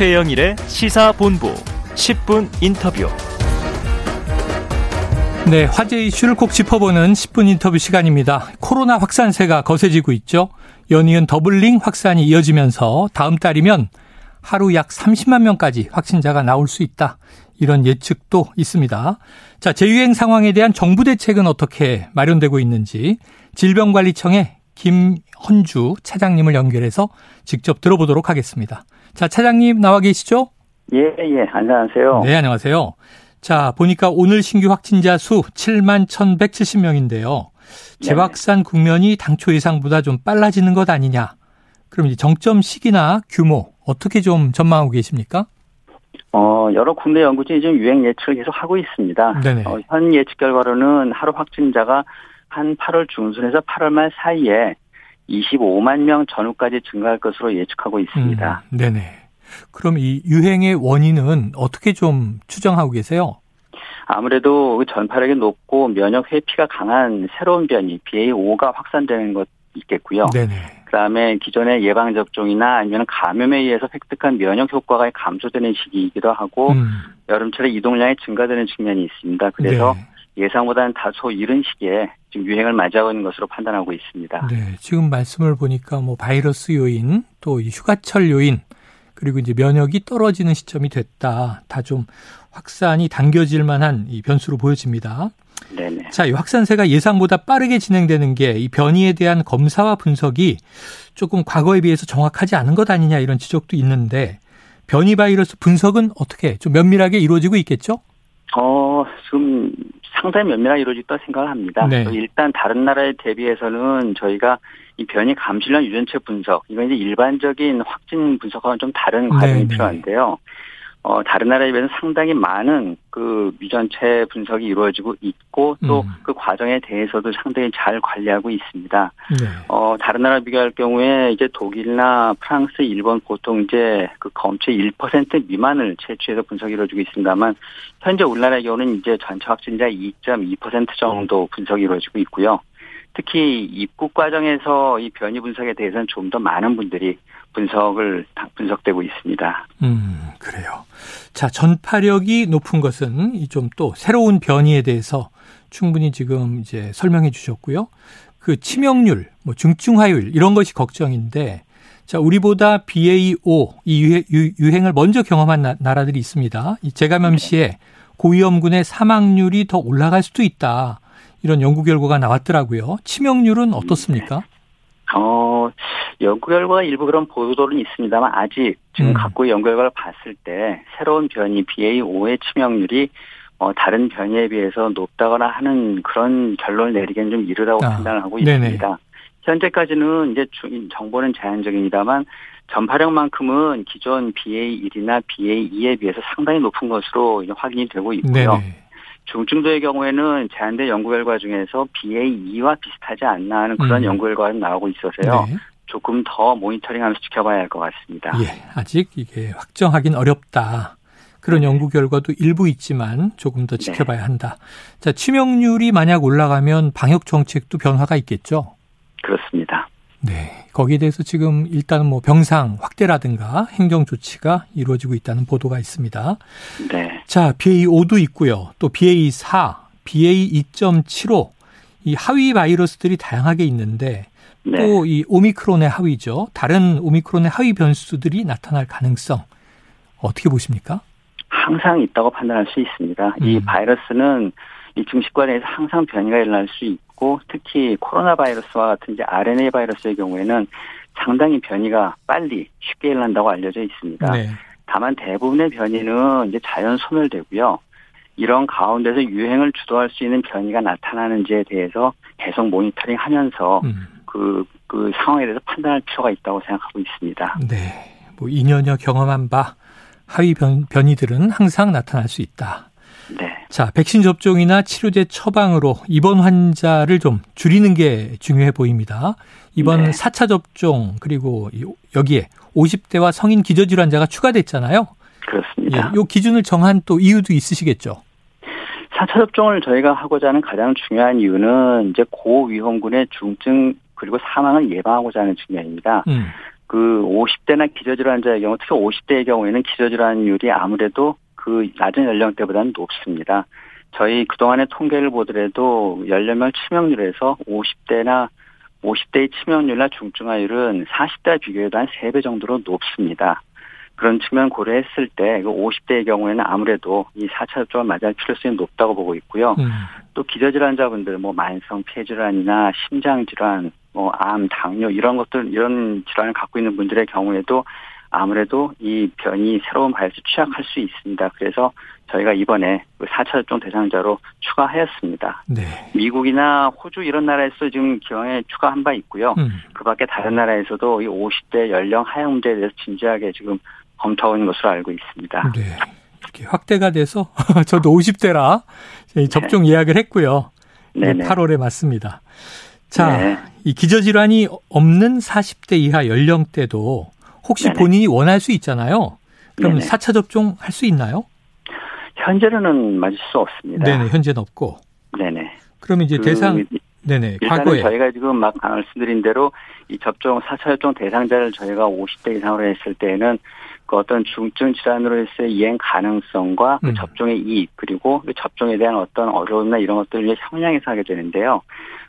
최영일의 시사본부 10분 인터뷰. 네, 화제 이슈를 꼭 짚어보는 10분 인터뷰 시간입니다. 코로나 확산세가 거세지고 있죠. 연이은 더블링 확산이 이어지면서 다음 달이면 하루 약 30만 명까지 확진자가 나올 수 있다. 이런 예측도 있습니다. 자, 재유행 상황에 대한 정부 대책은 어떻게 마련되고 있는지 질병관리청의 김헌주 차장님을 연결해서 직접 들어보도록 하겠습니다. 자, 차장님 나와 계시죠? 예, 예, 안녕하세요. 네, 안녕하세요. 자, 보니까 오늘 신규 확진자 수 7만 1,170명인데요. 재확산 국면이 당초 예상보다 좀 빨라지는 것 아니냐. 그럼 이제 정점 시기나 규모 어떻게 좀 전망하고 계십니까? 어, 여러 국내 연구진이 좀 유행 예측을 계속 하고 있습니다. 네네. 어, 현 예측 결과로는 하루 확진자가 한 8월 중순에서 8월 말 사이에 25만 명 전후까지 증가할 것으로 예측하고 있습니다. 음, 네네. 그럼 이 유행의 원인은 어떻게 좀 추정하고 계세요? 아무래도 그 전파력이 높고 면역 회피가 강한 새로운 변이 BA5가 확산되는 것 있겠고요. 네네. 그다음에 기존의 예방 접종이나 아니면 감염에 의해서 획득한 면역 효과가 감소되는 시기이기도 하고 음, 여름철에 이동량이 증가되는 측면이 있습니다. 그래서 네. 예상보다는 다소 이른 시기에 지금 유행을 맞이하고 있는 것으로 판단하고 있습니다. 네. 지금 말씀을 보니까 뭐 바이러스 요인 또이 휴가철 요인 그리고 이제 면역이 떨어지는 시점이 됐다. 다 좀 확산이 당겨질 만한 이 변수로 보여집니다. 네네. 자, 이 확산세가 예상보다 빠르게 진행되는 게 이 변이에 대한 검사와 분석이 조금 과거에 비해서 정확하지 않은 것 아니냐 이런 지적도 있는데 변이 바이러스 분석은 어떻게 좀 면밀하게 이루어지고 있겠죠? 어, 지금 상당히 면밀하게 이루어졌다고 생각을 합니다. 네. 일단 다른 나라에 대비해서는 저희가 이 변이 감실량 유전체 분석, 이건 이제 일반적인 확진 분석과는 좀 다른 과정이 네, 네. 필요한데요. 어, 다른 나라에 비해서 상당히 많은 그 유전체 분석이 이루어지고 있고 또 음. 그 과정에 대해서도 상당히 잘 관리하고 있습니다. 네. 어, 다른 나라 비교할 경우에 이제 독일이나 프랑스, 일본 보통 이제 그 검체 1% 미만을 채취해서 분석이 이루어지고 있습니다만 현재 우리나라의 경우는 이제 전체 확진자 2.2% 정도 분석이 이루어지고 있고요. 특히 입국 과정에서 이 변이 분석에 대해서는 좀 더 많은 분들이 분석을 다- 분석되고 있습니다. 음, 그래요. 자, 전파력이 높은 것은 이좀또 새로운 변이에 대해서 충분히 지금 이제 설명해 주셨고요. 그 치명률, 뭐 중증화율 이런 것이 걱정인데 자, 우리보다 BA5 이 유해- 유- 유행 을 먼저 경험한 나, 나라들이 있습니다. 이 재감염 시에 고위험군의 사망률이 더 올라갈 수도 있다. 이런 연구 결과가 나왔더라고요. 치명률은 어떻습니까? 어, 연구 결과가 일부 그런 보도는 있습니다만 아직 지금 음. 갖고 연구 결과를 봤을 때 새로운 변이 BA5의 치명률이 어, 다른 변이에 비해서 높다거나 하는 그런 결론을 내리기는 좀 이르다고 아, 판단을 하고 네네. 있습니다. 현재까지는 이제 주- 정보는 제한적입니다만 전파력만큼은 기존 BA1이나 BA2에 비해서 상당히 높은 것으로 이제 확인이 되고 있고요. 네네. 중증도의 경우에는 제한된 연구 결과 중에서 BA2와 비슷하지 않나 하는 그런 음. 연구 결과가 나오고 있어서요. 네. 조금 더 모니터링하면서 지켜봐야 할 것 같습니다. 예, 아직 이게 확정하긴 어렵다. 그런 연구 결과도 일부 있지만 조금 더 지켜봐야 한다. 자, 치명률이 만약 올라가면 방역 정책도 변화가 있겠죠? 그렇습니다. 네. 거기에 대해서 지금 일단은 뭐 병상 확대라든가 행정 조치가 이루어지고 있다는 보도가 있습니다. 네. 자, BA5도 있고요. 또 BA4, BA2.75. 이 하위 바이러스들이 다양하게 있는데 네. 또이 오미크론의 하위죠. 다른 오미크론의 하위 변수들이 나타날 가능성 어떻게 보십니까? 항상 있다고 판단할 수 있습니다. 이 음. 바이러스는 이 증식관에서 항상 변이가 일어날 수 있고 특히 코로나 바이러스와 같은 이제 RNA 바이러스의 경우에는 상당히 변이가 빨리 쉽게 일어난다고 알려져 있습니다. 네. 다만 대부분의 변이는 이제 자연 소멸되고요. 이런 가운데서 유행을 주도할 수 있는 변이가 나타나는지에 대해서 계속 모니터링 하면서 음. 그, 그 상황에 대해서 판단할 필요가 있다고 생각하고 있습니다. 네. 뭐 2년여 경험한 바 하위 변, 변이들은 항상 나타날 수 있다. 네. 자, 백신 접종이나 치료제 처방으로 입원 환자를 좀 줄이는 게 중요해 보입니다. 이번 네. 4차 접종 그리고 이- 여기에 50대와 성인 기저질환자가 추가됐잖아요. 그렇습니다. 예, 요 기준을 정한 또 이유도 있으시겠죠. 4차 접종을 저희가 하고자 하는 가장 중요한 이유는 이제 고위험군의 중증 그리고 사망을 예방하고자 하는 측면입니다. 음. 그 50대나 기저질환자의 경우 특히 50대의 경우에는 기저질환율이 아무래도 그 낮은 연령대보다는 높습니다. 저희 그동안의 통계를 보더라도 연령별 치명률에서 50대나 50대의 치명률이나 중증화율은 40대와 비교해도 한 3배 정도로 높습니다. 그런 측면 고려했을 때 50대의 그 경우에는 아무래도 이 4차 접종을 맞을 필요성이 높다고 보고 있고요. 음. 또 기저질환자분들 뭐 만성 폐질환이나 심장질환, 뭐 암, 당뇨 이런 것들 이런 질환을 갖고 있는 분들의 경우에도 아무래도 이 변이 새로운 바이러스 취약할 수 있습니다. 그래서 저희가 이번에 4차 그 접종 대상자로 추가하였습니다. 네. 미국이나 호주 이런 나라에서 지금 기왕에 추가한 바 있고요. 음. 그 밖에 다른 나라에서도 이 50대 연령 하향 문제에 대해서 진지하게 지금 검토하고 있는 것으로 알고 있습니다. 네. 이렇게 확대가 돼서 저도 50대라 접종 네. 예약을 했고요. 네네. 8월에 맞습니다. 자, 네. 이 기저질환이 없는 40대 이하 연령대도 혹시 네네. 본인이 원할 수 있잖아요. 그럼 네네. 4차 접종 할 수 있나요? 현재는 맞을 수 없습니다. 네네, 현재는 없고. 네네. 그러면 이제 그, 대상, 네네, 과거에. 저희가 지금 막 말씀드린 대로 이 접종, 4차 접종 대상자를 저희가 50대 이상으로 했을 때에는 그 어떤 중증 질환으로서의 이행 가능성과 그 음. 접종의 이익 그리고 그 접종에 대한 어떤 어려움이나 이런 것들을 형량해서 하게 되는데요.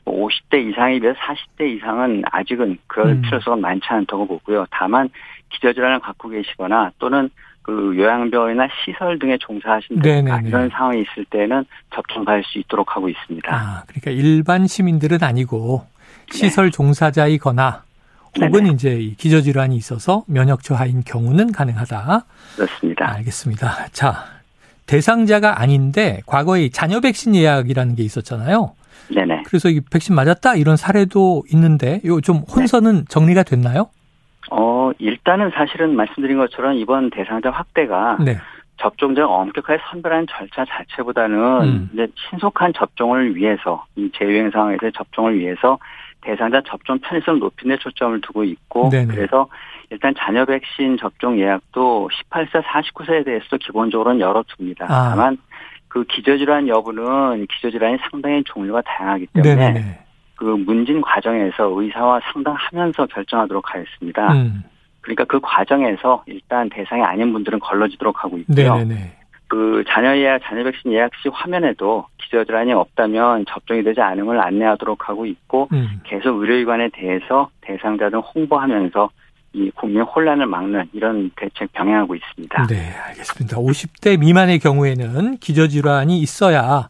50대 뭐 이상에 비해 40대 이상은 아직은 그럴 음. 필요성은 많지 않다고 보고요. 다만 기저질환을 갖고 계시거나 또는 그 요양병원이나 시설 등에 종사하신 분 이런 상황이 있을 때는 접종 받을 수 있도록 하고 있습니다. 아, 그러니까 일반 시민들은 아니고 시설 네. 종사자이거나 혹은 네네. 이제 기저질환이 있어서 면역 저하인 경우는 가능하다. 그렇습니다. 알겠습니다. 자, 대상자가 아닌데 과거에 자녀 백신 예약이라는 게 있었잖아요. 네네. 그래서 이 백신 맞았다 이런 사례도 있는데 요 좀 혼선은 네. 정리가 됐나요? 어, 일단은 사실은 말씀드린 것처럼 이번 대상자 확대가 네. 접종자 엄격하게 선별하는 절차 자체보다는 음. 이제 신속한 접종을 위해서 이 재유행 상황에서의 접종을 위해서 대상자 접종 편의성을 높이는 데 초점을 두고 있고 네네. 그래서 일단 자녀 백신 접종 예약도 18세 49세에 대해서도 기본적으로는 열어둡니다. 아. 다만 그 기저질환 여부는 기저질환이 상당히 종류가 다양하기 때문에 네네. 그 문진 과정에서 의사와 상담하면서 결정하도록 하였습니다. 음. 그러니까 그 과정에서 일단 대상이 아닌 분들은 걸러지도록 하고 있고요. 네네. 그 자녀 예약, 자녀 백신 예약 시 화면에도 기저질환이 없다면 접종이 되지 않음을 안내하도록 하고 있고 음. 계속 의료기관에 대해서 대상자들 홍보하면서 이 국민 혼란을 막는 이런 대책 병행하고 있습니다. 네, 알겠습니다. 50대 미만의 경우에는 기저질환이 있어야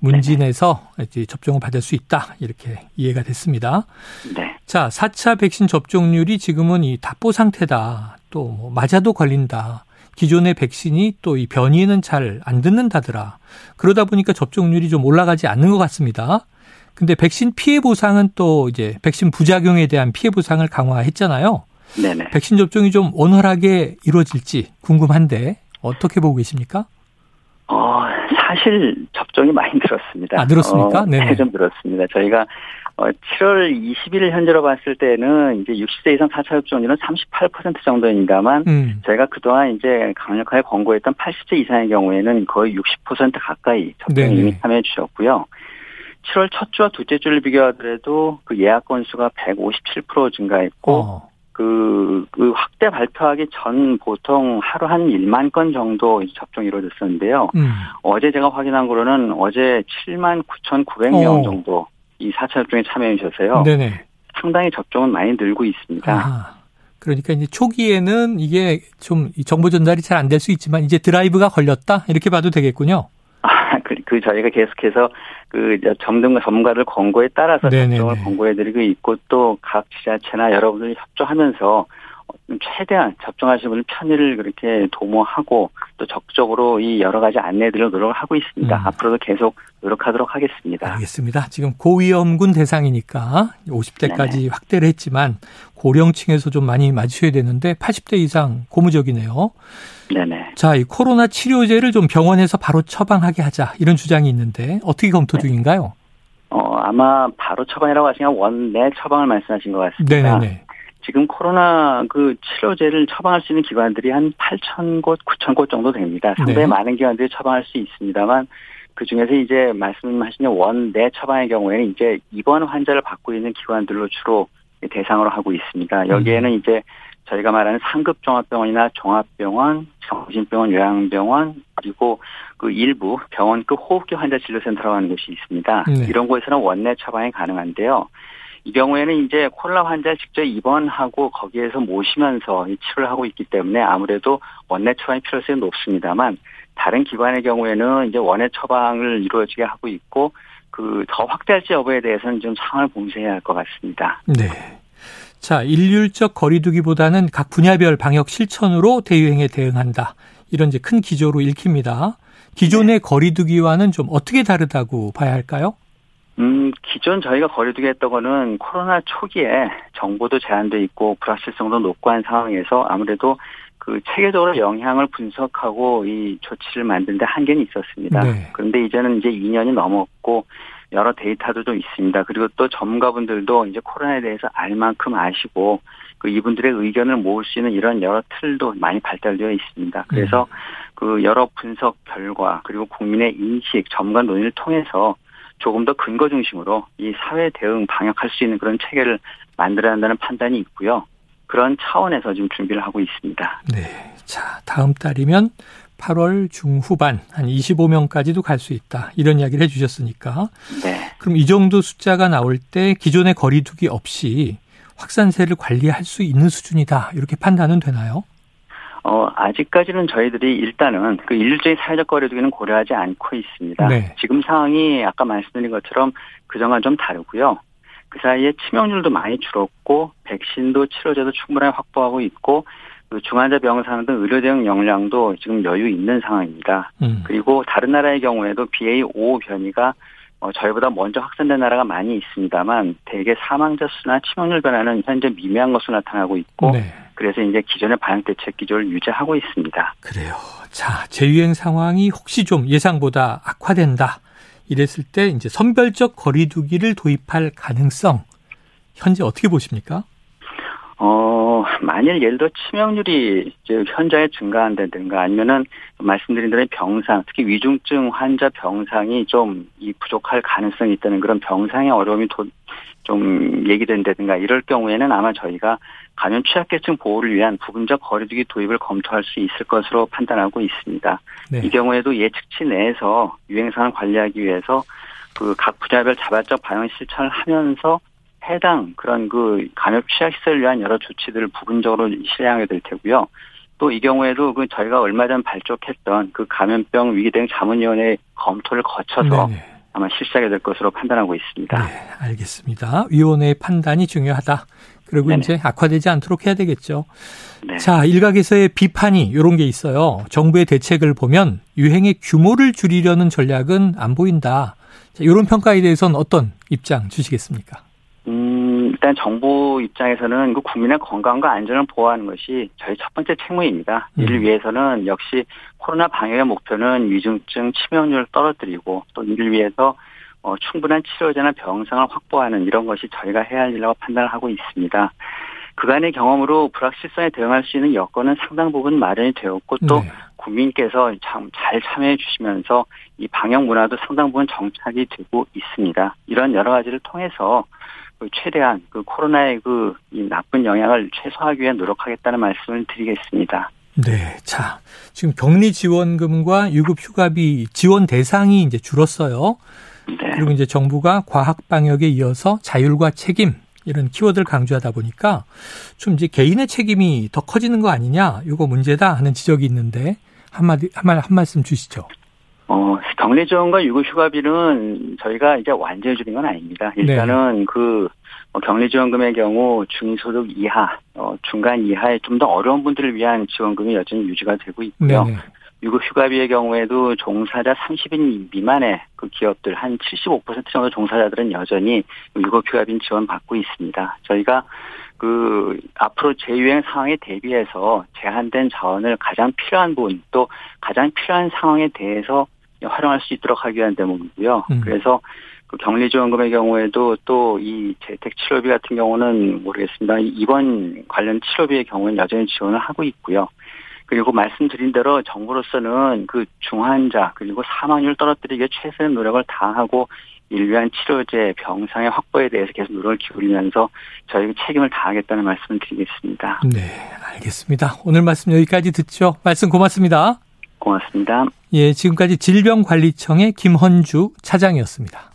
문진에서 이제 접종을 받을 수 있다. 이렇게 이해가 됐습니다. 네. 자, 4차 백신 접종률이 지금은 이 답보 상태다. 또뭐 맞아도 걸린다. 기존의 백신이 또 이 변이는 잘 안 듣는다더라. 그러다 보니까 접종률이 좀 올라가지 않는 것 같습니다. 근데 백신 피해 보상은 또 이제 백신 부작용에 대한 피해 보상을 강화했잖아요. 네네. 백신 접종이 좀 원활하게 이루어질지 궁금한데 어떻게 보고 계십니까? 어, 사실 접종이 많이 늘었습니다. 아, 늘었습니까? 어, 네. 좀 늘었습니다. 저희가 어, 7월 20일 현재로 봤을 때는 이제 60세 이상 4차 접종률은 38% 정도입니다만 음. 저희가 그동안 이제 강력하게 권고했던 80세 이상의 경우에는 거의 60% 가까이 접종에 이미 참여해 주셨고요. 7월 첫 주와 둘째 주를 비교하더라도 그 예약 건수가 157% 증가했고 어. 그, 그 확대 발표하기 전 보통 하루 한 1만 건 정도 접종이 이루어졌었는데요. 음. 어제 제가 확인한 거로는 어제 7만 9,900명 어. 정도 이 4차 접종에 참여해 주셔서요. 네네. 상당히 접종은 많이 늘고 있습니다. 아하. 그러니까 이제 초기에는 이게 좀 정보 전달이 잘 안 될 수 있지만 이제 드라이브가 걸렸다 이렇게 봐도 되겠군요. 그 저희가 계속해서 그 전문가 전문가들 권고에 따라서 네네네. 접종을 권고해드리고 있고 또 각 지자체나 여러분들이 협조하면서 최대한 접종하시는 분들 편의를 그렇게 도모하고 또 적극적으로 이 여러 가지 안내들을 노력을 하고 있습니다. 음. 앞으로도 계속 노력하도록 하겠습니다. 알겠습니다. 지금 고위험군 대상이니까 50대까지 네네. 확대를 했지만 고령층에서 좀 많이 맞으셔야 되는데 80대 이상 고무적이네요. 네네. 자, 이 코로나 치료제를 좀 병원에서 바로 처방하게 하자 이런 주장이 있는데 어떻게 검토 네. 중인가요? 어, 아마 바로 처방이라고 하시면 원내 처방을 말씀하신 것 같습니다. 네네. 지금 코로나 그 치료제를 처방할 수 있는 기관들이 한 8천 곳, 9천 곳 정도 됩니다. 상당히 네. 많은 기관들이 처방할 수 있습니다만 그 중에서 이제 말씀하신 원내 처방의 경우에는 이제 입원 환자를 받고 있는 기관들로 주로 대상으로 하고 있습니다. 여기에는 음. 이제 저희가 말하는 상급 종합병원이나 종합병원, 정신병원, 요양병원 그리고 그 일부 병원급 호흡기 환자 진료센터라고 하는 곳이 있습니다. 네. 이런 곳에서는 원내 처방이 가능한데요. 이 경우에는 이제 코로나 환자 직접 입원하고 거기에서 모시면서 치료를 하고 있기 때문에 아무래도 원내 처방이 필요성이 높습니다만 다른 기관의 경우에는 이제 원내 처방을 이루어지게 하고 있고 그 더 확대할지 여부에 대해서는 좀 상황을 봉쇄해야 할 것 같습니다. 네. 자, 일률적 거리두기보다는 각 분야별 방역 실천으로 대유행에 대응한다. 이런 이제 큰 기조로 읽힙니다. 기존의 네. 거리두기와는 좀 어떻게 다르다고 봐야 할까요? 음, 기존 저희가 거리두기 했던 거는 코로나 초기에 정보도 제한돼 있고 불확실성도 높고 한 상황에서 아무래도 그 체계적으로 영향을 분석하고 이 조치를 만드는데 한계는 있었습니다. 네. 그런데 이제는 이제 2년이 넘었고 여러 데이터도 좀 있습니다. 그리고 또 전문가분들도 이제 코로나에 대해서 알 만큼 아시고 그 이분들의 의견을 모을 수 있는 이런 여러 틀도 많이 발달되어 있습니다. 그래서 그 여러 분석 결과 그리고 국민의 인식, 전문가 논의를 통해서 조금 더 근거 중심으로 이 사회 대응 방역할 수 있는 그런 체계를 만들어야 한다는 판단이 있고요. 그런 차원에서 지금 준비를 하고 있습니다. 네. 자, 다음 달이면 8월 중후반 한 25명까지도 갈 수 있다. 이런 이야기를 해 주셨으니까. 네. 그럼 이 정도 숫자가 나올 때 기존의 거리두기 없이 확산세를 관리할 수 있는 수준이다. 이렇게 판단은 되나요? 어, 아직까지는 저희들이 일단은 그 일률적인 사회적 거리두기는 고려하지 않고 있습니다. 네. 지금 상황이 아까 말씀드린 것처럼 그전과 좀 다르고요. 그 사이에 치명률도 많이 줄었고 백신도 치료제도 충분하게 확보하고 있고 그 중환자 병상 등 의료 대응 역량도 지금 여유 있는 상황입니다. 음. 그리고 다른 나라의 경우에도 BA5 변이가 어, 저희보다 먼저 확산된 나라가 많이 있습니다만 대개 사망자 수나 치명률 변화는 현재 미미한 것으로 나타나고 있고 네. 그래서 이제 기존의 방역 대책 기조를 유지하고 있습니다. 그래요. 자, 재유행 상황이 혹시 좀 예상보다 악화된다. 이랬을 때 이제 선별적 거리두기를 도입할 가능성 현재 어떻게 보십니까? 어, 만일 예를 들어 치명률이 이제 현저하게 증가한다든가 아니면은 말씀드린 대로 병상, 특히 위중증 환자 병상이 좀 이 부족할 가능성이 있다는 그런 병상의 어려움이 도, 좀 얘기된다든가 이럴 경우에는 아마 저희가 감염 취약계층 보호를 위한 부분적 거리두기 도입을 검토할 수 있을 것으로 판단하고 있습니다. 네. 이 경우에도 예측치 내에서 유행 상황을 관리하기 위해서 그 각 분야별 자발적 방역 실천을 하면서 해당 그런 그 감염 취약 시설을 위한 여러 조치들을 부분적으로 실행하게 될 테고요. 또 이 경우에도 그 저희가 얼마 전 발족했던 그 감염병 위기 대응 자문위원회 검토를 거쳐서 네네. 아마 실시하게 될 것으로 판단하고 있습니다. 네, 알겠습니다. 위원회의 판단이 중요하다. 그리고 네네. 이제 악화되지 않도록 해야 되겠죠. 네. 자, 일각에서의 비판이 이런 게 있어요. 정부의 대책을 보면 유행의 규모를 줄이려는 전략은 안 보인다. 자, 이런 평가에 대해서는 어떤 입장 주시겠습니까? 음, 일단 정부 입장에서는 그 국민의 건강과 안전을 보호하는 것이 저희 첫 번째 책무입니다. 이를 음. 위해서는 역시 코로나 방역의 목표는 위중증 치명률을 떨어뜨리고 또 이를 위해서 어, 충분한 치료제나 병상을 확보하는 이런 것이 저희가 해야 할 일이라고 판단을 하고 있습니다. 그간의 경험으로 불확실성에 대응할 수 있는 여건은 상당 부분 마련이 되었고 또 네. 국민께서 참 잘 참여해 주시면서 이 방역 문화도 상당 부분 정착이 되고 있습니다. 이런 여러 가지를 통해서 그 최대한 그 코로나의 그 이 나쁜 영향을 최소화하기 위해 노력하겠다는 말씀을 드리겠습니다. 네. 자, 지금 격리 지원금과 유급 휴가비 지원 대상이 이제 줄었어요. 네. 그리고 이제 정부가 과학 방역에 이어서 자율과 책임 이런 키워드를 강조하다 보니까 좀 이제 개인의 책임이 더 커지는 거 아니냐, 이거 문제다 하는 지적이 있는데 한마디 한말 한 말씀 주시죠. 어, 격리 지원과 유급 휴가비는 저희가 이제 완전히 줄인 건 아닙니다. 일단은 그 어, 격리 지원금의 경우 중소득 이하, 어, 중간 이하의 좀 더 어려운 분들을 위한 지원금이 여전히 유지가 되고 있고요. 네. 유급 휴가비의 경우에도 종사자 30인 미만의 그 기업들 한 75% 정도 종사자들은 여전히 유급 휴가비 지원받고 있습니다. 저희가 그 앞으로 재유행 상황에 대비해서 제한된 자원을 가장 필요한 부분 또 가장 필요한 상황에 대해서 활용할 수 있도록 하기 위한 대목이고요. 음. 그래서 그 격리지원금의 경우에도 또 이 재택 치료비 같은 경우는 모르겠습니다. 입원 관련 치료비의 경우는 여전히 지원을 하고 있고요. 그리고 말씀드린 대로 정부로서는 그 중환자 그리고 사망률 떨어뜨리기 위해 최선의 노력을 다하고 인류한 치료제 병상의 확보에 대해서 계속 노력을 기울이면서 저희 책임을 다하겠다는 말씀을 드리겠습니다. 네, 알겠습니다. 오늘 말씀 여기까지 듣죠. 말씀 고맙습니다. 고맙습니다. 예, 지금까지 질병관리청의 김헌주 차장이었습니다.